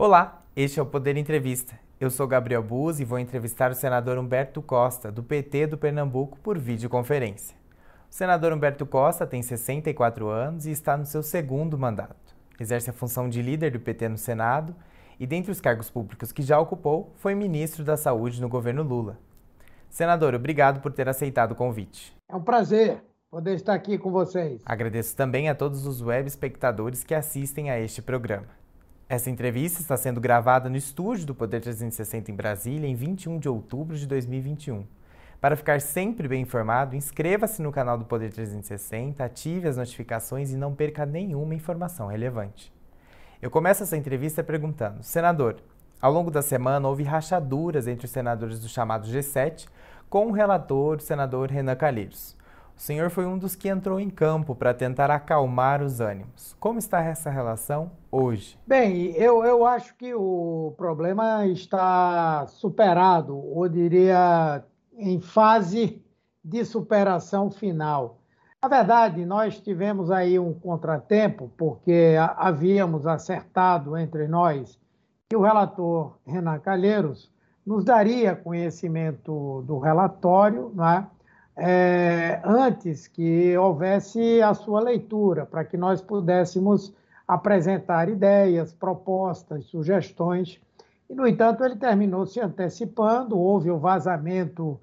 Olá, este é o Poder Entrevista. Eu sou Gabriel Buz e vou entrevistar o senador Humberto Costa, do PT do Pernambuco, por videoconferência. O senador Humberto Costa tem 64 anos e está no seu segundo mandato. Exerce a função de líder do PT no Senado e, dentre os cargos públicos que já ocupou, foi ministro da Saúde no governo Lula. Senador, obrigado por ter aceitado o convite. É um prazer poder estar aqui com vocês. Agradeço também a todos os web espectadores que assistem a este programa. Essa entrevista está sendo gravada no estúdio do Poder 360 em Brasília em 21 de outubro de 2021. Para ficar sempre bem informado, inscreva-se no canal do Poder 360, ative as notificações e não perca nenhuma informação relevante. Eu começo essa entrevista perguntando: Senador, ao longo da semana houve rachaduras entre os senadores do chamado G7 com o relator, o senador Renan Calheiros. O senhor foi um dos que entrou em campo para tentar acalmar os ânimos. Como está essa relação hoje? Bem, eu, eu acho que o problema está superado, ou diria em fase de superação final. Na verdade, nós tivemos aí um contratempo, porque havíamos acertado entre nós que o relator Renan Calheiros nos daria conhecimento do relatório, não é? É, antes que houvesse a sua leitura, para que nós pudéssemos apresentar ideias, propostas, sugestões. E, no entanto, ele terminou se antecipando, houve o vazamento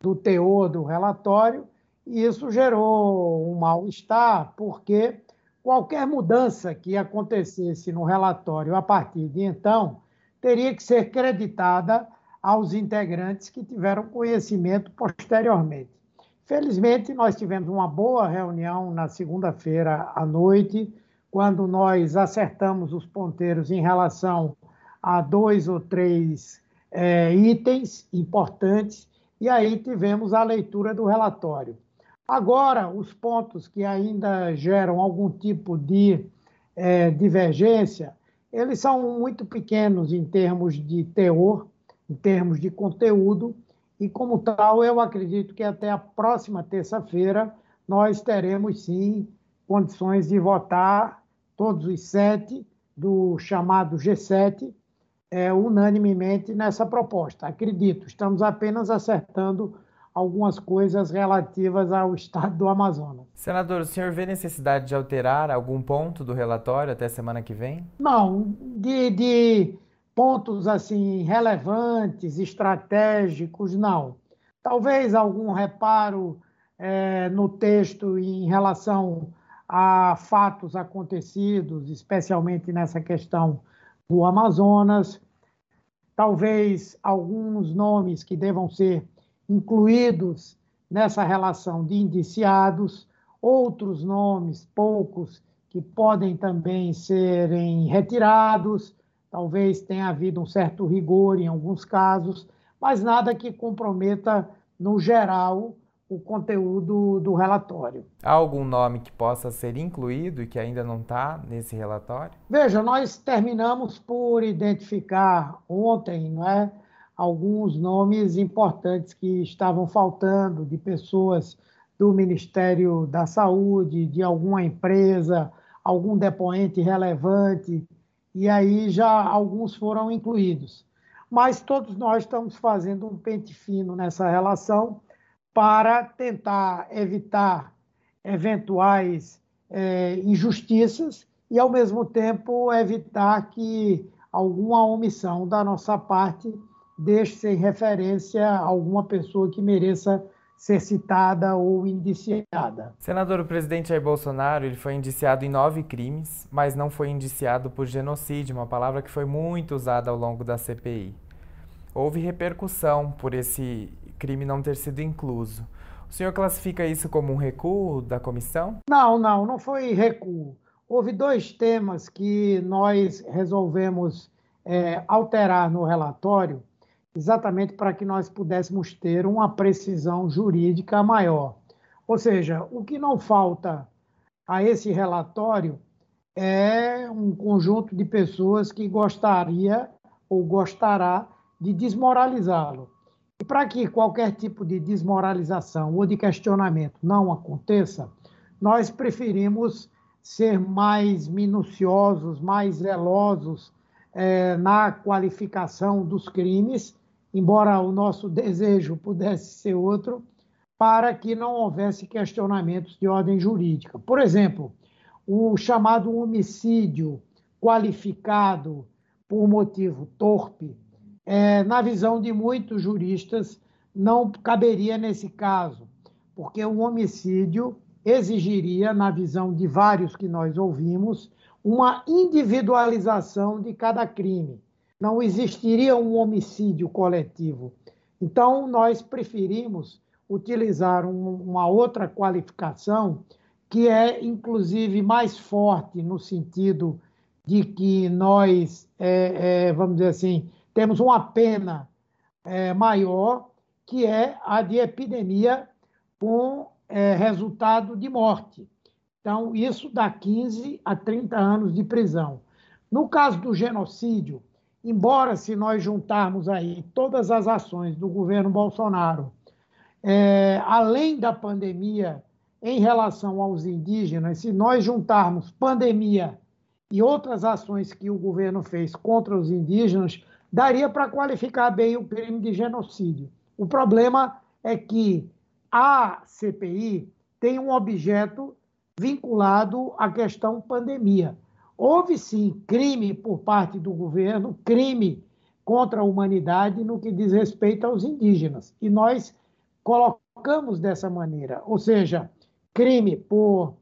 do teor do relatório, e isso gerou um mal-estar, porque qualquer mudança que acontecesse no relatório a partir de então teria que ser creditada aos integrantes que tiveram conhecimento posteriormente. Felizmente, nós tivemos uma boa reunião na segunda-feira à noite, quando nós acertamos os ponteiros em relação a dois ou três é, itens importantes, e aí tivemos a leitura do relatório. Agora, os pontos que ainda geram algum tipo de é, divergência, eles são muito pequenos em termos de teor, em termos de conteúdo, e, como tal, eu acredito que até a próxima terça-feira nós teremos, sim, condições de votar todos os sete do chamado G7 é, unanimemente nessa proposta. Acredito, estamos apenas acertando algumas coisas relativas ao estado do Amazonas. Senador, o senhor vê necessidade de alterar algum ponto do relatório até semana que vem? Não, de, de pontos assim relevantes, estratégicos, não. Talvez algum reparo é, no texto em relação a fatos acontecidos, especialmente nessa questão do Amazonas. Talvez alguns nomes que devam ser incluídos nessa relação de indiciados, outros nomes, poucos, que podem também serem retirados talvez tenha havido um certo rigor em alguns casos, mas nada que comprometa, no geral, o conteúdo do relatório. Há algum nome que possa ser incluído e que ainda não está nesse relatório? Veja, nós terminamos por identificar ontem, não é, alguns nomes importantes que estavam faltando de pessoas do Ministério da Saúde, de alguma empresa, algum depoente relevante e aí já alguns foram incluídos. Mas todos nós estamos fazendo um pente fino nessa relação para tentar evitar eventuais é, injustiças e, ao mesmo tempo, evitar que alguma omissão da nossa parte deixe sem referência alguma pessoa que mereça ser citada ou indiciada. Senador, o presidente Jair Bolsonaro ele foi indiciado em nove crimes, mas não foi indiciado por genocídio, uma palavra que foi muito usada ao longo da CPI. Houve repercussão por esse crime não ter sido incluso. O senhor classifica isso como um recuo da comissão? Não, não, não foi recuo. Houve dois temas que nós resolvemos é, alterar no relatório exatamente para que nós pudéssemos ter uma precisão jurídica maior. Ou seja, o que não falta a esse relatório é um conjunto de pessoas que gostaria ou gostará de desmoralizá-lo. E para que qualquer tipo de desmoralização ou de questionamento não aconteça, nós preferimos ser mais minuciosos, mais zelosos é, na qualificação dos crimes, embora o nosso desejo pudesse ser outro, para que não houvesse questionamentos de ordem jurídica. Por exemplo, o chamado homicídio qualificado por motivo torpe, é, na visão de muitos juristas, não caberia nesse caso, porque o homicídio exigiria, na visão de vários que nós ouvimos, uma individualização de cada crime. Não existiria um homicídio coletivo. Então, nós preferimos utilizar um, uma outra qualificação que é, inclusive, mais forte no sentido de que nós, é, é, vamos dizer assim, temos uma pena é, maior, que é a de epidemia com é, resultado de morte. Então, isso dá 15 a 30 anos de prisão. No caso do genocídio, embora se nós juntarmos aí todas as ações do governo Bolsonaro, é, além da pandemia em relação aos indígenas, se nós juntarmos pandemia e outras ações que o governo fez contra os indígenas, daria para qualificar bem o crime de genocídio. O problema é que a CPI tem um objeto vinculado à questão pandemia. Houve sim crime por parte do governo, crime contra a humanidade no que diz respeito aos indígenas. E nós colocamos dessa maneira, ou seja, crime por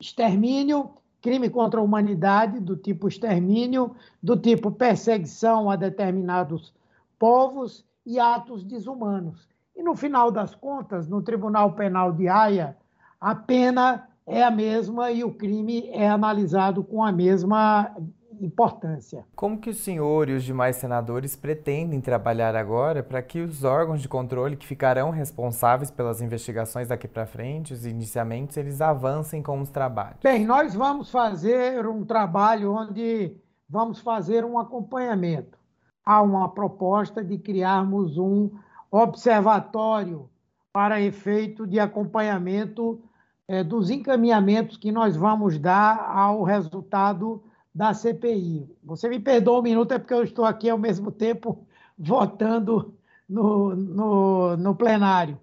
extermínio crime contra a humanidade, do tipo extermínio, do tipo perseguição a determinados povos e atos desumanos. E no final das contas, no Tribunal Penal de Haia, a pena é a mesma e o crime é analisado com a mesma importância. Como que o senhor e os demais senadores pretendem trabalhar agora para que os órgãos de controle que ficarão responsáveis pelas investigações daqui para frente, os iniciamentos, eles avancem com os trabalhos? Bem, nós vamos fazer um trabalho onde vamos fazer um acompanhamento. Há uma proposta de criarmos um observatório para efeito de acompanhamento é, dos encaminhamentos que nós vamos dar ao resultado da CPI. Você me perdoa um minuto, é porque eu estou aqui ao mesmo tempo votando no, no, no plenário.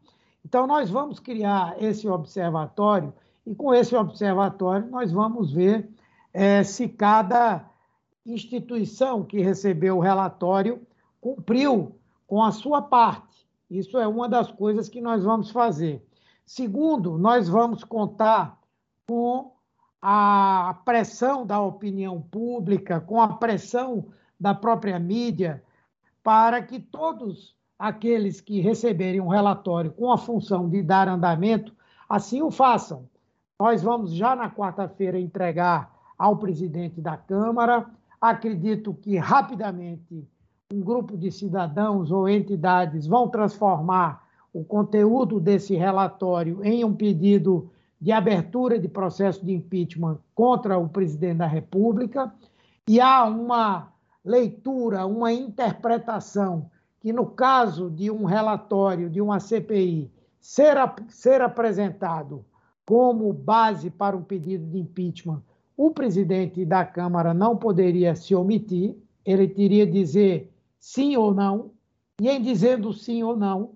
Então, nós vamos criar esse observatório e, com esse observatório, nós vamos ver é, se cada instituição que recebeu o relatório cumpriu com a sua parte. Isso é uma das coisas que nós vamos fazer. Segundo, nós vamos contar com a pressão da opinião pública, com a pressão da própria mídia, para que todos aqueles que receberem um relatório com a função de dar andamento, assim o façam. Nós vamos já na quarta-feira entregar ao presidente da Câmara. Acredito que rapidamente um grupo de cidadãos ou entidades vão transformar o conteúdo desse relatório em um pedido de abertura de processo de impeachment contra o presidente da República, e há uma leitura, uma interpretação que, no caso de um relatório de uma CPI ser, ser apresentado como base para um pedido de impeachment, o presidente da Câmara não poderia se omitir, ele teria dizer sim ou não, e em dizendo sim ou não,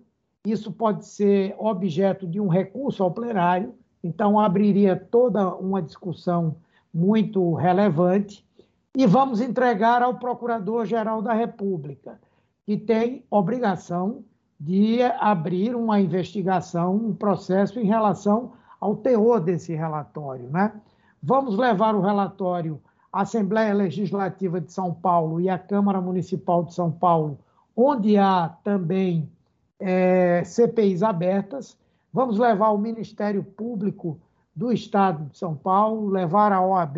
isso pode ser objeto de um recurso ao plenário, então, abriria toda uma discussão muito relevante. E vamos entregar ao Procurador-Geral da República, que tem obrigação de abrir uma investigação, um processo em relação ao teor desse relatório. Né? Vamos levar o relatório à Assembleia Legislativa de São Paulo e à Câmara Municipal de São Paulo, onde há também é, CPIs abertas. Vamos levar o Ministério Público do Estado de São Paulo, levar a OAB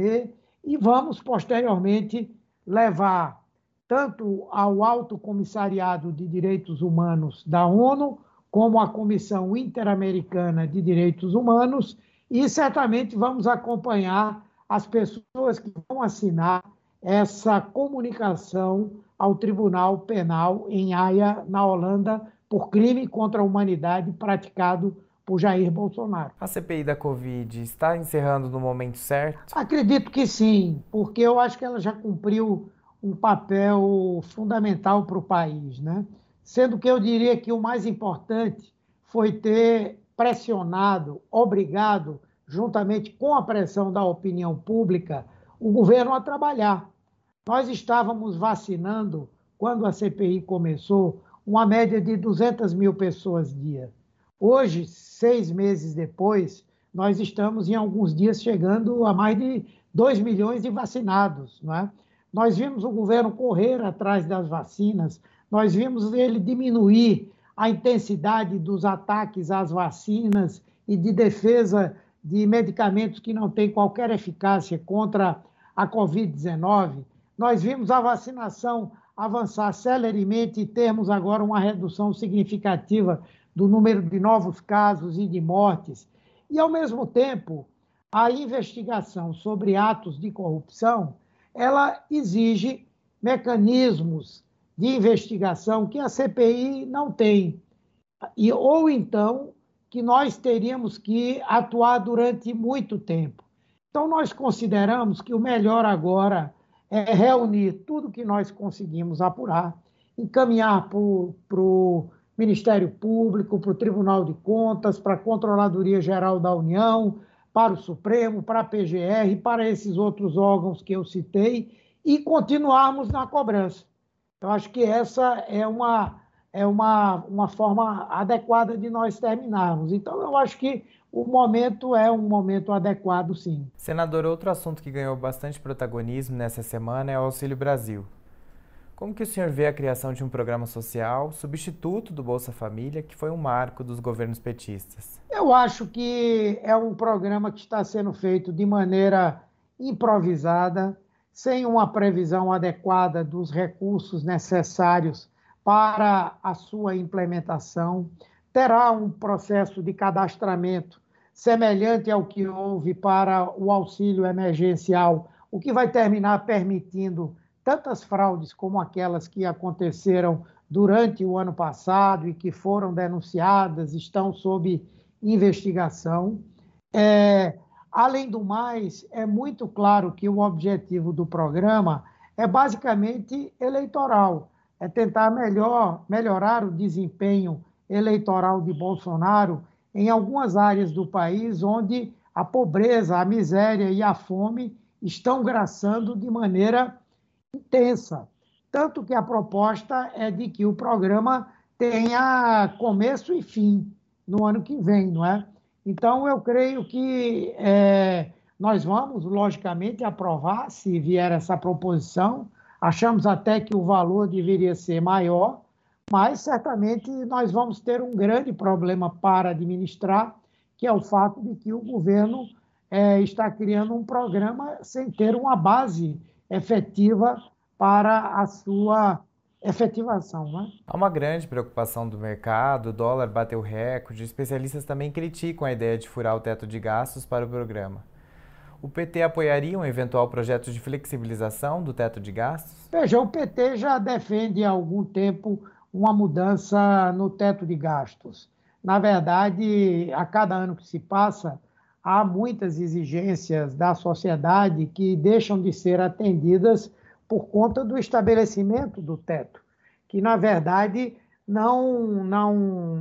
e vamos, posteriormente, levar tanto ao Alto Comissariado de Direitos Humanos da ONU, como à Comissão Interamericana de Direitos Humanos, e certamente vamos acompanhar as pessoas que vão assinar essa comunicação ao Tribunal Penal em Haia, na Holanda, por crime contra a humanidade praticado por Jair Bolsonaro. A CPI da Covid está encerrando no momento certo? Acredito que sim, porque eu acho que ela já cumpriu um papel fundamental para o país, né? Sendo que eu diria que o mais importante foi ter pressionado, obrigado, juntamente com a pressão da opinião pública, o governo a trabalhar. Nós estávamos vacinando, quando a CPI começou, uma média de 200 mil pessoas dia. Hoje, seis meses depois, nós estamos em alguns dias chegando a mais de 2 milhões de vacinados. Não é? Nós vimos o governo correr atrás das vacinas, nós vimos ele diminuir a intensidade dos ataques às vacinas e de defesa de medicamentos que não têm qualquer eficácia contra a Covid-19. Nós vimos a vacinação avançar celeremente e termos agora uma redução significativa do número de novos casos e de mortes. E, ao mesmo tempo, a investigação sobre atos de corrupção, ela exige mecanismos de investigação que a CPI não tem. E, ou então que nós teríamos que atuar durante muito tempo. Então, nós consideramos que o melhor agora é reunir tudo que nós conseguimos apurar, encaminhar para o Ministério Público, para o Tribunal de Contas, para a Controladoria Geral da União, para o Supremo, para a PGR, para esses outros órgãos que eu citei, e continuarmos na cobrança. Eu acho que essa é uma, é uma, uma forma adequada de nós terminarmos. Então, eu acho que o momento é um momento adequado, sim. Senador, outro assunto que ganhou bastante protagonismo nessa semana é o Auxílio Brasil. Como que o senhor vê a criação de um programa social substituto do Bolsa Família, que foi um marco dos governos petistas? Eu acho que é um programa que está sendo feito de maneira improvisada, sem uma previsão adequada dos recursos necessários para a sua implementação. Terá um processo de cadastramento semelhante ao que houve para o auxílio emergencial, o que vai terminar permitindo tantas fraudes como aquelas que aconteceram durante o ano passado e que foram denunciadas, estão sob investigação. É, além do mais, é muito claro que o objetivo do programa é basicamente eleitoral, é tentar melhor, melhorar o desempenho eleitoral de Bolsonaro em algumas áreas do país onde a pobreza, a miséria e a fome estão graçando de maneira intensa. Tanto que a proposta é de que o programa tenha começo e fim no ano que vem, não é? Então, eu creio que é, nós vamos, logicamente, aprovar se vier essa proposição. Achamos até que o valor deveria ser maior, mas certamente nós vamos ter um grande problema para administrar, que é o fato de que o governo é, está criando um programa sem ter uma base efetiva para a sua efetivação. Né? Há uma grande preocupação do mercado, o dólar bateu recorde, especialistas também criticam a ideia de furar o teto de gastos para o programa. O PT apoiaria um eventual projeto de flexibilização do teto de gastos? Veja, o PT já defende há algum tempo uma mudança no teto de gastos. Na verdade, a cada ano que se passa, há muitas exigências da sociedade que deixam de ser atendidas por conta do estabelecimento do teto, que na verdade não, não,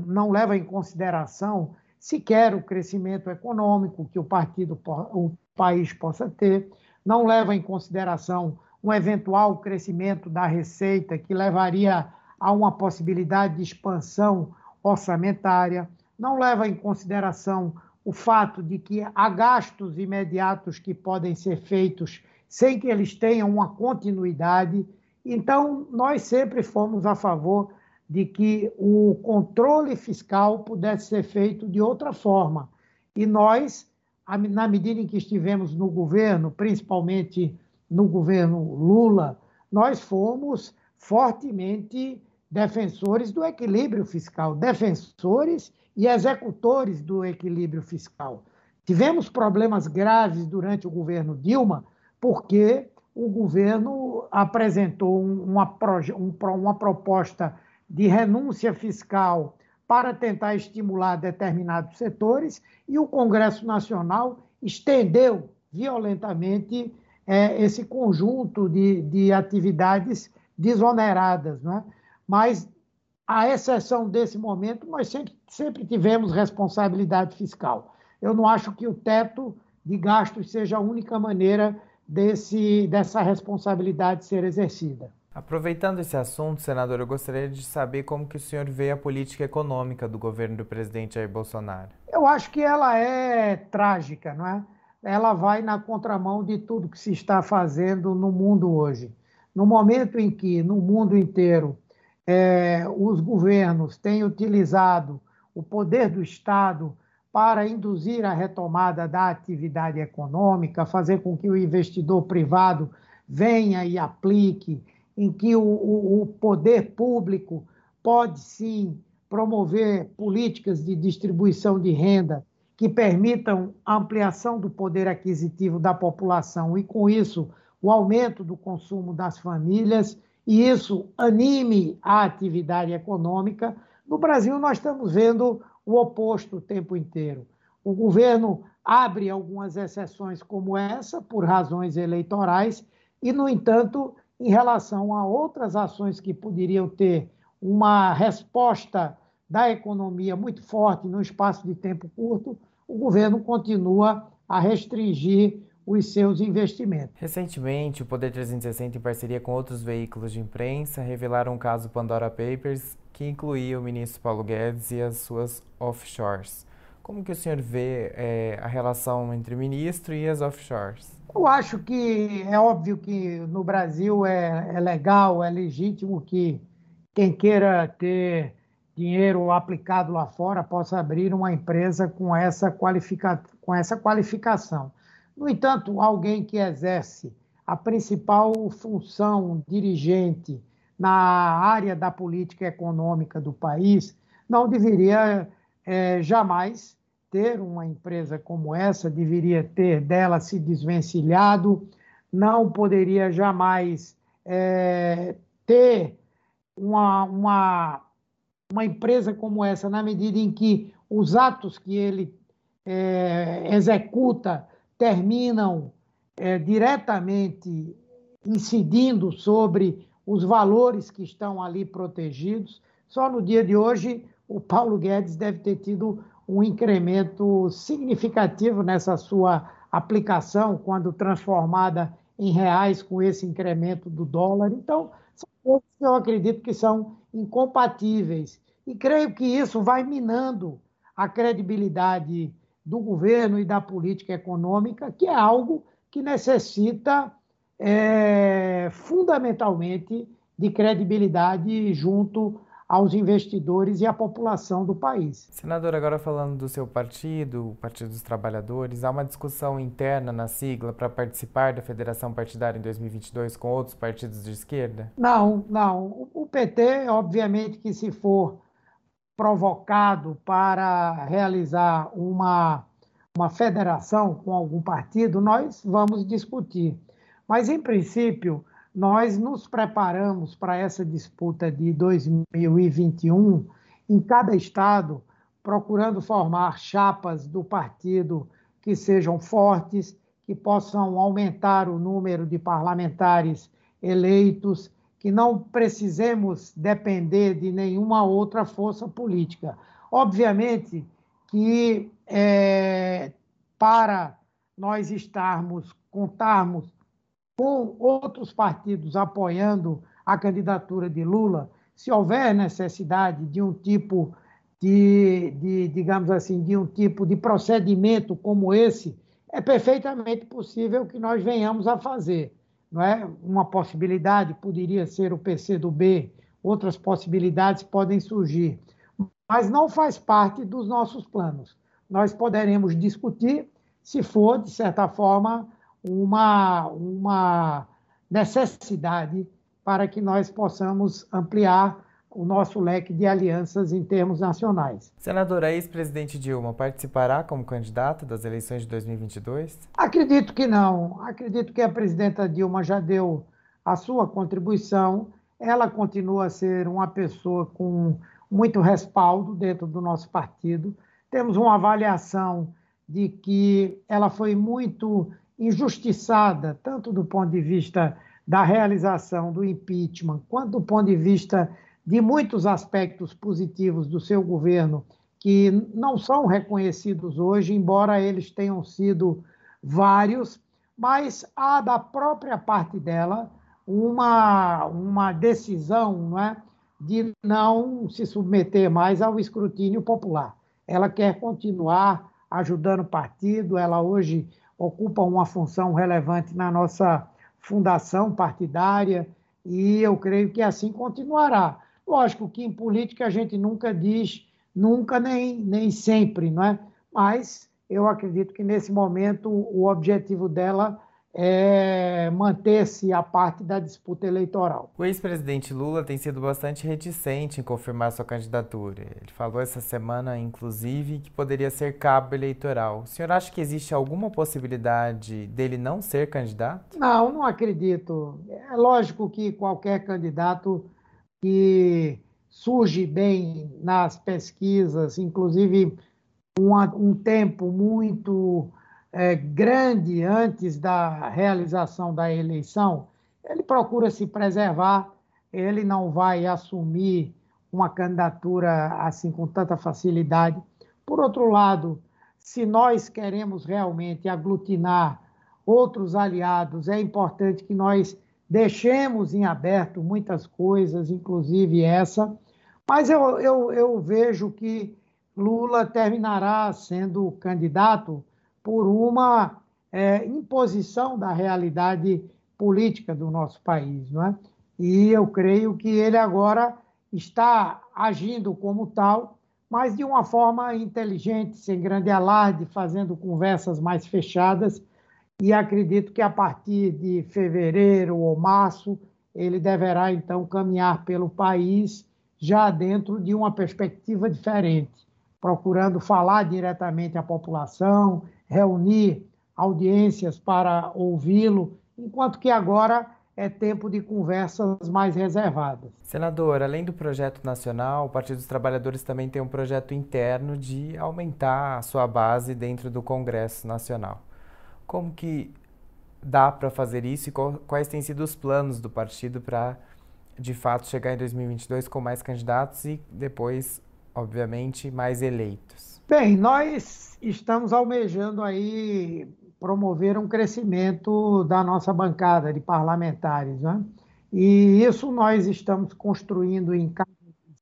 não leva em consideração sequer o crescimento econômico que o partido, o país possa ter, não leva em consideração um eventual crescimento da receita que levaria a uma possibilidade de expansão orçamentária, não leva em consideração o fato de que há gastos imediatos que podem ser feitos sem que eles tenham uma continuidade. Então, nós sempre fomos a favor de que o controle fiscal pudesse ser feito de outra forma. E nós, na medida em que estivemos no governo, principalmente no governo Lula, nós fomos fortemente defensores do equilíbrio fiscal, defensores e executores do equilíbrio fiscal. Tivemos problemas graves durante o governo Dilma, porque o governo apresentou uma, uma proposta de renúncia fiscal para tentar estimular determinados setores e o Congresso Nacional estendeu violentamente é, esse conjunto de, de atividades desoneradas. Né? Mas, à exceção desse momento, nós sempre, sempre tivemos responsabilidade fiscal. Eu não acho que o teto de gastos seja a única maneira desse, dessa responsabilidade ser exercida. Aproveitando esse assunto, senador, eu gostaria de saber como que o senhor vê a política econômica do governo do presidente Jair Bolsonaro. Eu acho que ela é trágica, não é? Ela vai na contramão de tudo que se está fazendo no mundo hoje. No momento em que, no mundo inteiro, é, os governos têm utilizado o poder do Estado para induzir a retomada da atividade econômica, fazer com que o investidor privado venha e aplique, em que o, o, o poder público pode sim promover políticas de distribuição de renda que permitam a ampliação do poder aquisitivo da população. E, com isso, o aumento do consumo das famílias, e isso anime a atividade econômica. No Brasil, nós estamos vendo o oposto o tempo inteiro. O governo abre algumas exceções como essa, por razões eleitorais, e, no entanto, em relação a outras ações que poderiam ter uma resposta da economia muito forte num espaço de tempo curto, o governo continua a restringir os seus investimentos. Recentemente, o Poder 360, em parceria com outros veículos de imprensa, revelaram um caso Pandora Papers que incluía o ministro Paulo Guedes e as suas offshores. Como que o senhor vê é, a relação entre o ministro e as offshores? Eu acho que é óbvio que no Brasil é, é legal, é legítimo que quem queira ter dinheiro aplicado lá fora possa abrir uma empresa com essa, qualifica... com essa qualificação. No entanto, alguém que exerce a principal função dirigente na área da política econômica do país não deveria é, jamais ter uma empresa como essa, deveria ter dela se desvencilhado, não poderia jamais é, ter uma, uma uma empresa como essa, na medida em que os atos que ele é, executa terminam é, diretamente incidindo sobre os valores que estão ali protegidos. Só no dia de hoje, o Paulo Guedes deve ter tido um incremento significativo nessa sua aplicação, quando transformada em reais com esse incremento do dólar. Então, são coisas que eu acredito que são incompatíveis. E creio que isso vai minando a credibilidade do governo e da política econômica, que é algo que necessita é, fundamentalmente de credibilidade junto aos investidores e à população do país. Senador, agora falando do seu partido, o Partido dos Trabalhadores, há uma discussão interna na sigla para participar da federação partidária em 2022 com outros partidos de esquerda? Não, não. O PT, obviamente que se for provocado para realizar uma, uma federação com algum partido, nós vamos discutir. Mas, em princípio, nós nos preparamos para essa disputa de 2021 em cada estado, procurando formar chapas do partido que sejam fortes, que possam aumentar o número de parlamentares eleitos, que não precisemos depender de nenhuma outra força política. Obviamente que é, para nós estarmos, contarmos com outros partidos apoiando a candidatura de Lula, se houver necessidade de um tipo de, de, digamos assim, de um tipo de procedimento como esse, é perfeitamente possível que nós venhamos a fazer. Não é? Uma possibilidade poderia ser o PCdoB, outras possibilidades podem surgir, mas não faz parte dos nossos planos. Nós poderemos discutir se for, de certa forma, uma, uma necessidade para que nós possamos ampliar o nosso leque de alianças em termos nacionais. Senadora, ex-presidente Dilma participará como candidata das eleições de 2022? Acredito que não. Acredito que a presidenta Dilma já deu a sua contribuição. Ela continua a ser uma pessoa com muito respaldo dentro do nosso partido. Temos uma avaliação de que ela foi muito injustiçada, tanto do ponto de vista da realização do impeachment, quanto do ponto de vista de muitos aspectos positivos do seu governo, que não são reconhecidos hoje, embora eles tenham sido vários, mas há da própria parte dela uma, uma decisão não é, de não se submeter mais ao escrutínio popular. Ela quer continuar ajudando o partido, ela hoje ocupa uma função relevante na nossa fundação partidária e eu creio que assim continuará. Lógico que em política a gente nunca diz nunca nem, nem sempre, não é? Mas eu acredito que nesse momento o objetivo dela é, manter-se a parte da disputa eleitoral. O ex-presidente Lula tem sido bastante reticente em confirmar sua candidatura. Ele falou essa semana, inclusive, que poderia ser cabo eleitoral. O senhor acha que existe alguma possibilidade dele não ser candidato? Não, não acredito. É lógico que qualquer candidato que surge bem nas pesquisas, inclusive um, um tempo muito é, grande antes da realização da eleição, ele procura se preservar, ele não vai assumir uma candidatura assim com tanta facilidade. Por outro lado, se nós queremos realmente aglutinar outros aliados, é importante que nós deixemos em aberto muitas coisas, inclusive essa, mas eu, eu, eu vejo que Lula terminará sendo candidato por uma é, imposição da realidade política do nosso país, não é? E eu creio que ele agora está agindo como tal, mas de uma forma inteligente, sem grande alarde, fazendo conversas mais fechadas. E acredito que a partir de fevereiro ou março ele deverá então caminhar pelo país já dentro de uma perspectiva diferente, procurando falar diretamente à população, reunir audiências para ouvi-lo, enquanto que agora é tempo de conversas mais reservadas. Senador, além do projeto nacional, o Partido dos Trabalhadores também tem um projeto interno de aumentar a sua base dentro do Congresso Nacional. Como que dá para fazer isso e quais têm sido os planos do partido para, de fato, chegar em 2022 com mais candidatos e depois, obviamente, mais eleitos? Bem, nós estamos almejando aí promover um crescimento da nossa bancada de parlamentares, né? E isso nós estamos construindo em cada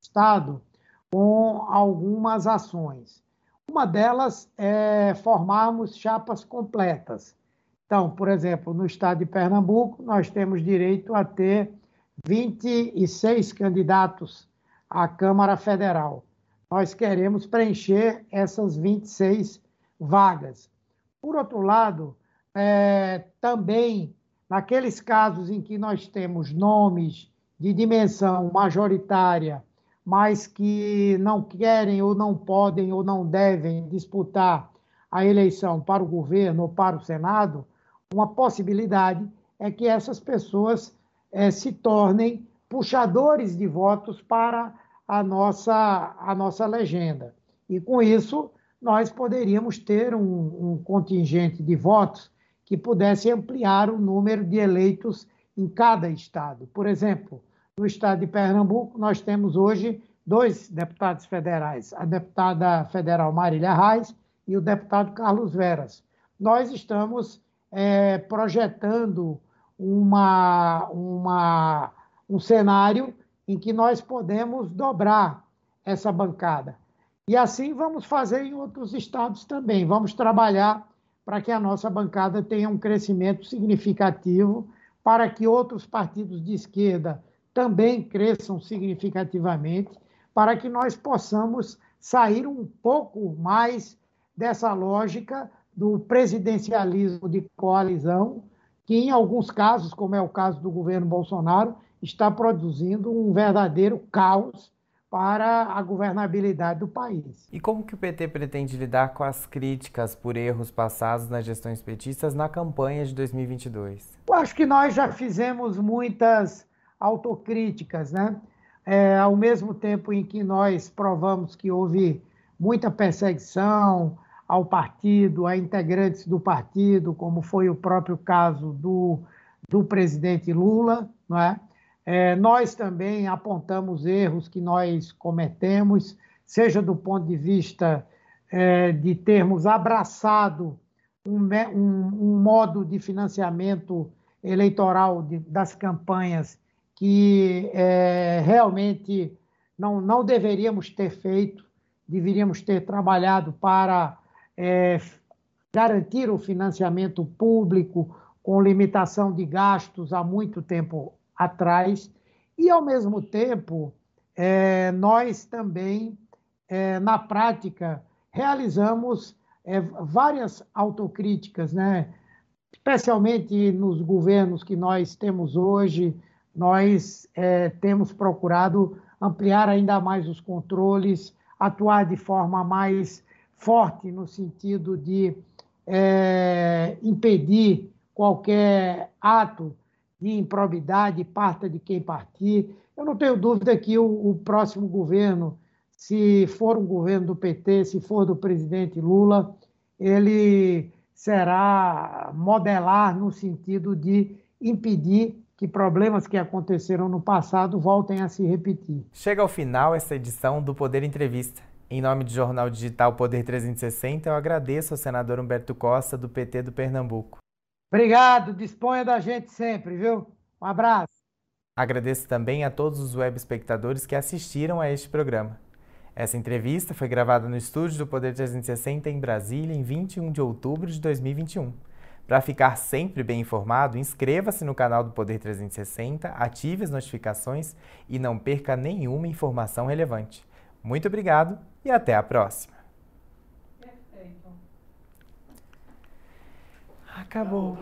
estado com algumas ações. Uma delas é formarmos chapas completas. Então, por exemplo, no estado de Pernambuco, nós temos direito a ter 26 candidatos à Câmara Federal nós queremos preencher essas 26 vagas. Por outro lado, é, também naqueles casos em que nós temos nomes de dimensão majoritária, mas que não querem ou não podem ou não devem disputar a eleição para o governo ou para o Senado, uma possibilidade é que essas pessoas é, se tornem puxadores de votos para a nossa, a nossa legenda. E com isso, nós poderíamos ter um, um contingente de votos que pudesse ampliar o número de eleitos em cada estado. Por exemplo, no estado de Pernambuco, nós temos hoje dois deputados federais, a deputada federal Marília Reis e o deputado Carlos Veras. Nós estamos é, projetando uma, uma, um cenário em que nós podemos dobrar essa bancada. E assim vamos fazer em outros estados também. Vamos trabalhar para que a nossa bancada tenha um crescimento significativo, para que outros partidos de esquerda também cresçam significativamente, para que nós possamos sair um pouco mais dessa lógica do presidencialismo de coalizão, que em alguns casos, como é o caso do governo Bolsonaro, está produzindo um verdadeiro caos para a governabilidade do país. E como que o PT pretende lidar com as críticas por erros passados nas gestões petistas na campanha de 2022? Eu acho que nós já fizemos muitas autocríticas, né? É, ao mesmo tempo em que nós provamos que houve muita perseguição, ao partido, a integrantes do partido, como foi o próprio caso do, do presidente Lula. Não é? É, nós também apontamos erros que nós cometemos, seja do ponto de vista é, de termos abraçado um, um, um, modo de financiamento eleitoral de, das campanhas que é, realmente não, não deveríamos ter feito, deveríamos ter trabalhado para é, garantir o financiamento público com limitação de gastos há muito tempo atrás, e, ao mesmo tempo, é, nós também, é, na prática, realizamos é, várias autocríticas, né? especialmente nos governos que nós temos hoje, nós é, temos procurado ampliar ainda mais os controles, atuar de forma mais forte no sentido de é, impedir qualquer ato de improbidade parta de quem partir. Eu não tenho dúvida que o, o próximo governo, se for um governo do PT, se for do presidente Lula, ele será modelar no sentido de impedir que problemas que aconteceram no passado voltem a se repetir. Chega ao final essa edição do Poder Entrevista. Em nome do Jornal Digital Poder 360, eu agradeço ao senador Humberto Costa, do PT do Pernambuco. Obrigado, disponha da gente sempre, viu? Um abraço. Agradeço também a todos os web espectadores que assistiram a este programa. Essa entrevista foi gravada no estúdio do Poder 360 em Brasília em 21 de outubro de 2021. Para ficar sempre bem informado, inscreva-se no canal do Poder 360, ative as notificações e não perca nenhuma informação relevante. Muito obrigado e até a próxima. Perfeito. Acabou.